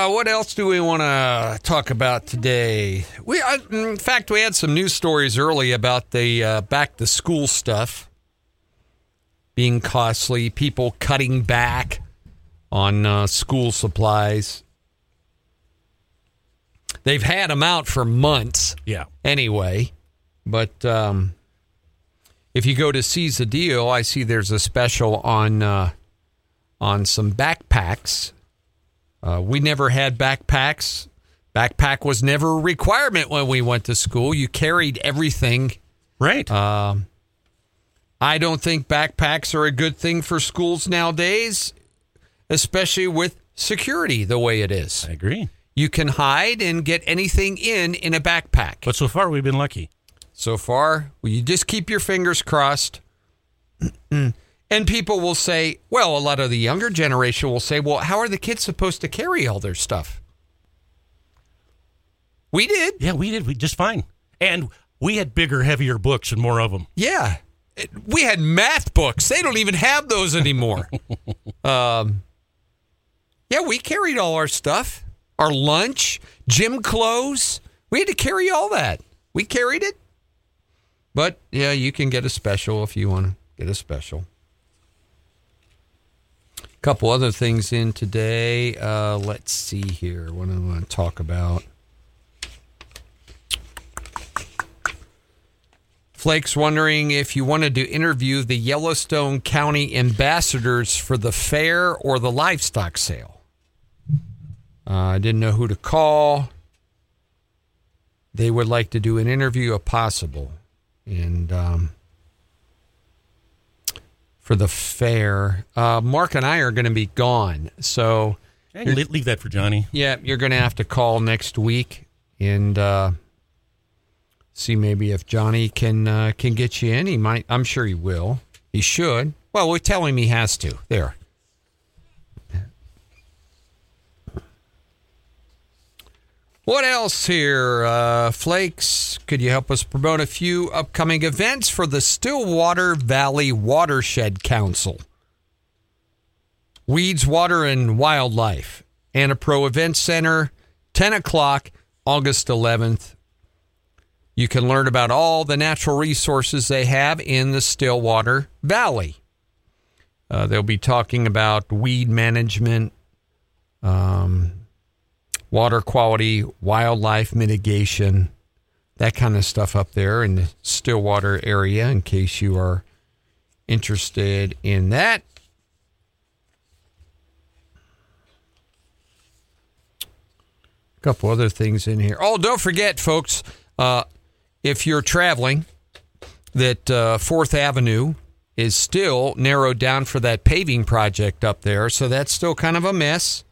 Uh, what else do we want to talk about today? We, uh, in fact, we had some news stories early about the uh, back to school stuff being costly, people cutting back on uh, school supplies. They've had them out for months Yeah. anyway, but um, if you go to seize the deal, I see there's a special on uh, on some backpacks. Uh, we never had backpacks. Backpack was never a requirement when we went to school. You carried everything. Right. Um, I don't think backpacks are a good thing for schools nowadays, especially with security the way it is. I agree. You can hide and get anything in in a backpack. But so far, we've been lucky. So far, well, you just keep your fingers crossed. and people will say, well, a lot of the younger generation will say, well, how are the kids supposed to carry all their stuff? We did. Yeah, we did. We just fine. And we had bigger, heavier books and more of them. Yeah. We had math books. They don't even have those anymore. um, yeah, we carried all our stuff, our lunch, gym clothes. We had to carry all that. We carried it. But yeah, you can get a special if you want to get a special. Couple other things in today. Uh, let's see here. What do I want to talk about? Flake's wondering if you wanted to interview the Yellowstone County ambassadors for the fair or the livestock sale. Uh, I didn't know who to call. They would like to do an interview if possible. And um, for the fair, uh, Mark and I are going to be gone. So, leave that for Johnny. yeah, you're going to have to call next week and uh, see maybe if Johnny can uh, can get you in. He might. I'm sure he will. He should. Well, we tell him he has to. There. What else here, uh, Flakes? Could you help us promote a few upcoming events for the Stillwater Valley Watershed Council? Weeds, Water, and Wildlife, Anapro Event Center, 10 o'clock, August 11th. You can learn about all the natural resources they have in the Stillwater Valley. Uh, they'll be talking about weed management, um, water quality, wildlife mitigation, that kind of stuff up there in the Stillwater area, in case you are interested in that. A couple other things in here. Oh, don't forget, folks, uh, if you're traveling, that uh, Fourth Avenue is still narrowed down for that paving project up there. So that's still kind of a mess.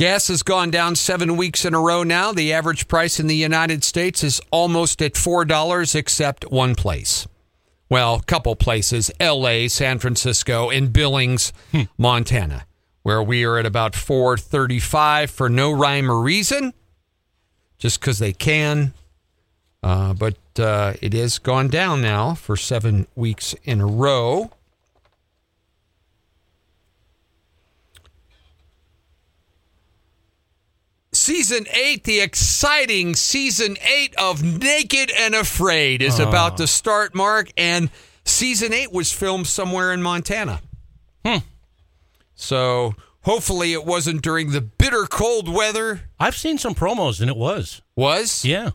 Gas has gone down seven weeks in a row now. The average price in the United States is almost at $4, except one place. Well, a couple places LA, San Francisco, and Billings, Montana, where we are at about 435 for no rhyme or reason, just because they can. Uh, but uh, it has gone down now for seven weeks in a row. Season eight, the exciting season eight of Naked and Afraid is about to start, Mark. And season eight was filmed somewhere in Montana. Hmm. So hopefully it wasn't during the bitter cold weather. I've seen some promos, and it was. Was? Yeah.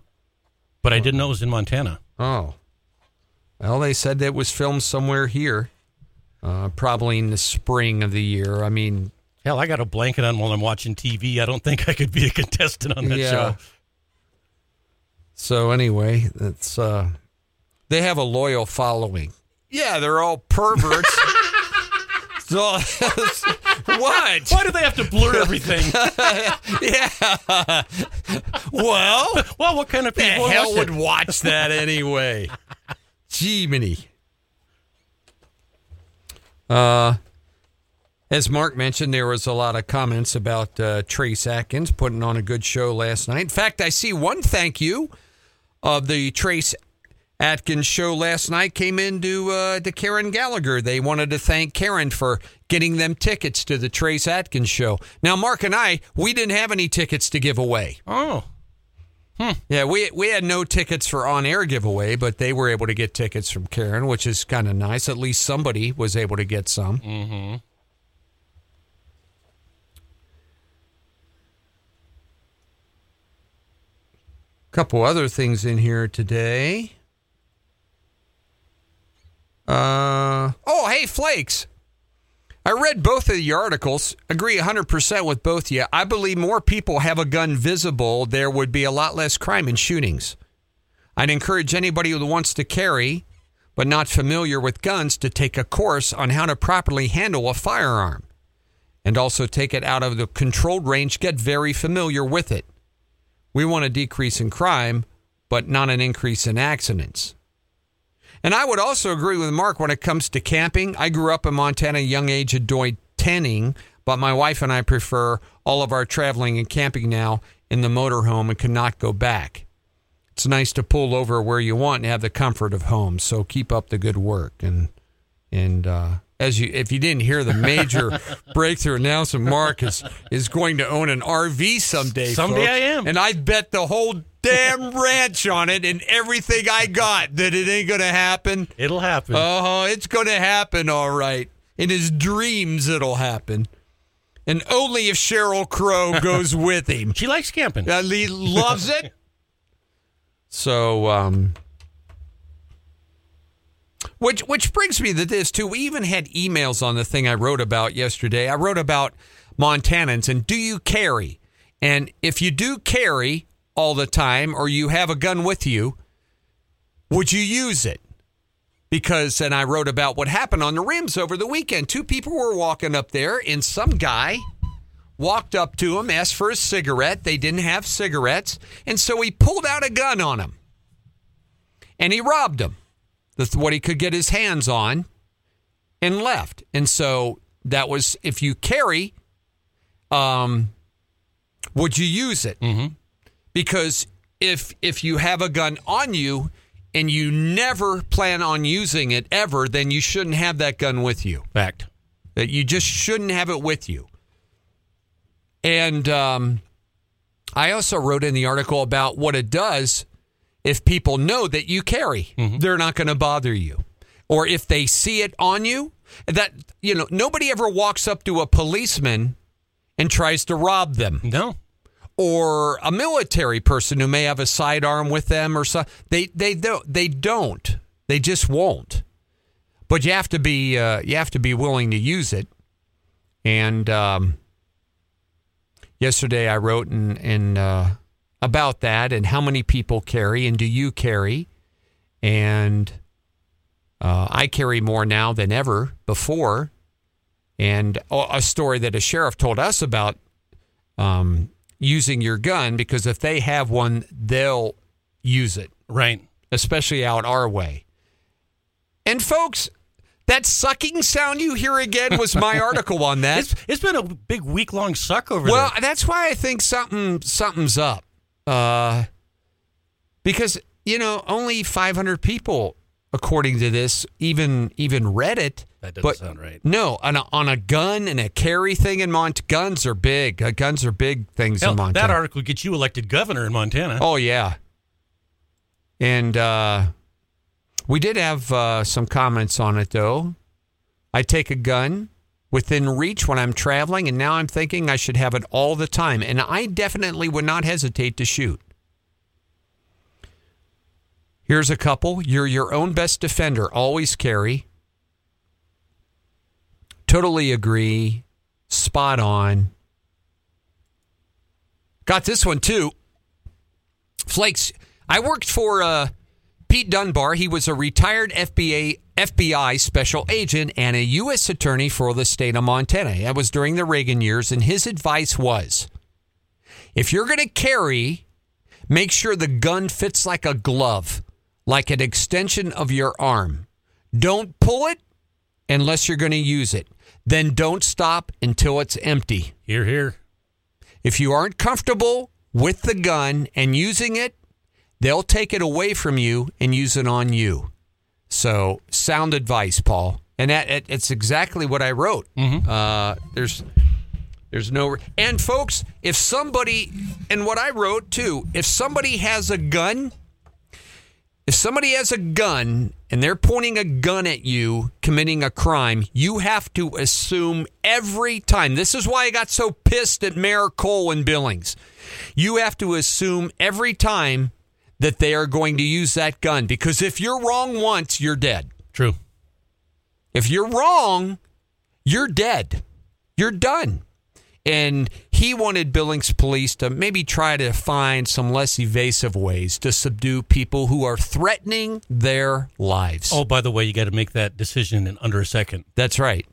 But I didn't know it was in Montana. Oh. Well, they said that it was filmed somewhere here, uh, probably in the spring of the year. I mean, Hell, I got a blanket on while I'm watching TV. I don't think I could be a contestant on that Yeah. show. so anyway, that's uh, they have a loyal following. Yeah, they're all perverts. so, what? Why do they have to blur everything? Yeah. well, well, what kind of the people hell would watch that anyway? Jiminy. Uh, as Mark mentioned, there was a lot of comments about uh, Trace Atkins putting on a good show last night. In fact, I see one thank you of the Trace Atkins show last night came into uh, to Karen Gallagher. They wanted to thank Karen for getting them tickets to the Trace Atkins show. Now, Mark and I, we didn't have any tickets to give away. Oh, Yeah, we we had no tickets for on air giveaway, but they were able to get tickets from Karen, which is kind of nice. At least somebody was able to get some. Mm-hmm. Couple other things in here today. Uh oh, hey Flakes. I read both of the articles. Agree 100% with both of you. I believe more people have a gun visible, there would be a lot less crime and shootings. I'd encourage anybody who wants to carry but not familiar with guns to take a course on how to properly handle a firearm and also take it out of the controlled range, get very familiar with it. We want a decrease in crime, but not an increase in accidents. And I would also agree with Mark when it comes to camping. I grew up in Montana, young age, enjoyed tanning, but my wife and I prefer all of our traveling and camping now in the motorhome and cannot go back. It's nice to pull over where you want and have the comfort of home. So keep up the good work. And and uh, as you, if you didn't hear the major breakthrough announcement, Mark is is going to own an RV someday. Someday folks. I am. and I bet the whole damn ranch on it and everything I got that it ain't going to happen. it'll happen. Oh, it's going to happen, all right. In his dreams, it'll happen. And only if Sheryl Crow goes with him. she likes camping. Uh, he loves it. So, um, which which brings me to this too. We even had emails on the thing I wrote about yesterday. I wrote about Montanans and do you carry? And if you do carry all the time, or you have a gun with you, would you use it? Because, and I wrote about what happened on the rims over the weekend. Two people were walking up there, and some guy walked up to him, asked for a cigarette. They didn't have cigarettes. And so he pulled out a gun on him and he robbed him, the, what he could get his hands on, and left. And so that was if you carry, um, would you use it? Mm-hmm. Because if if you have a gun on you and you never plan on using it ever, then you shouldn't have that gun with you Fact. that you just shouldn't have it with you. And um, I also wrote in the article about what it does if people know that you carry. They're not going to bother you. Or if they see it on you, that, you know, nobody ever walks up to a policeman and tries to rob them No. or a military person who may have a sidearm with them or so they they don't they don't they just won't but you have to be uh, you have to be willing to use it and um, yesterday I wrote in, in uh, about that and how many people carry and do you carry and uh, I carry more now than ever before and a story that a sheriff told us about um, using your gun because if they have one, they'll use it, Right. especially out our way. And folks, that sucking sound you hear again was my article on that. It's it's been a big week long suck over well, there. that's why I think something something's up. Uh, because you know only 500 people, according to this, even even read it. That doesn't but sound right. No, on a, on a gun and a carry thing in Mont. Guns are big. Uh, guns are big things Hell, in Montana. that article gets you elected governor in Montana. Oh yeah. And uh, we did have uh, some comments on it though. I take a gun within reach when I'm traveling, and now I'm thinking I should have it all the time. And I definitely would not hesitate to shoot. Here's a couple. You're your own best defender. Always carry. Totally agree. Spot on. Got this one too. Flakes. I worked for uh, Pete Dunbar. He was a retired FBI FBI special agent and a U.S. attorney for the state of Montana. That was during the Reagan years, and his advice was: if you're going to carry, make sure the gun fits like a glove, like an extension of your arm. Don't pull it unless you're going to use it. Then don't stop until it's empty. Here, here. If you aren't comfortable with the gun and using it, they'll take it away from you and use it on you. So, sound advice, Paul. And that it, it's exactly what I wrote. Uh, there's there's no and folks, if somebody and what I wrote too, if somebody has a gun, if somebody has a gun and they're pointing a gun at you committing a crime, you have to assume every time. This is why I got so pissed at Mayor Cole and Billings. You have to assume every time that they are going to use that gun because if you're wrong once, you're dead. True. If you're wrong, you're dead. You're done. And he wanted Billings police to maybe try to find some less evasive ways to subdue people who are threatening their lives. Oh, by the way, you got to make that decision in under a second. That's right.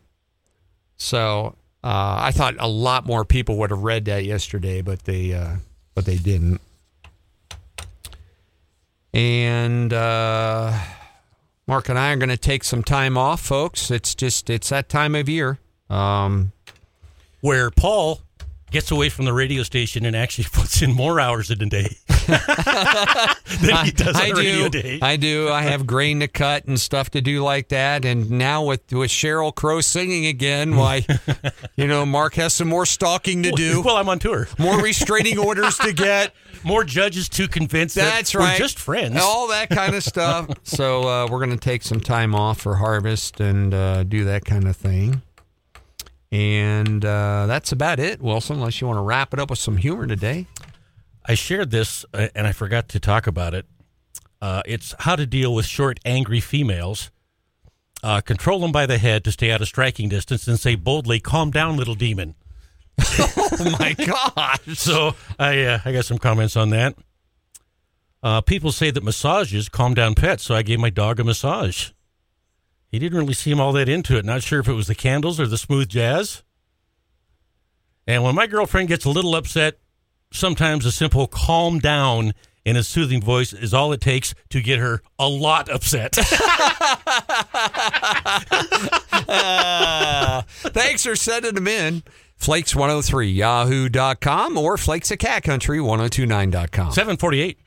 So uh, I thought a lot more people would have read that yesterday, but they uh, but they didn't. And uh, Mark and I are going to take some time off, folks. It's just it's that time of year. Um, Where Paul gets away from the radio station and actually puts in more hours in a day he does on I radio do. day. I do. I have grain to cut and stuff to do like that. And now with with Sheryl Crow singing again, why, you know, Mark has some more stalking to do, Well, I'm on tour. more restraining orders to get. More judges to convince that That's right. we're just friends. All that kind of stuff. so uh, we're going to take some time off for harvest and uh, do that kind of thing. And uh, that's about it, Wilson. Unless you want to wrap it up with some humor today. I shared this uh, and I forgot to talk about it. Uh, it's how to deal with short, angry females. Uh, control them by the head to stay out of striking distance and say boldly, "Calm down, little demon." Oh my gosh! So I uh, I got some comments on that. Uh, people say that massages calm down pets, so I gave my dog a massage. He didn't really seem all that into it. Not sure if it was the candles or the smooth jazz. And when my girlfriend gets a little upset, sometimes a simple calm down in a soothing voice is all it takes to get her a lot upset. Uh, thanks for sending them in. Flakes103, yahoo.com or flakes at catcountry1029.com. 748.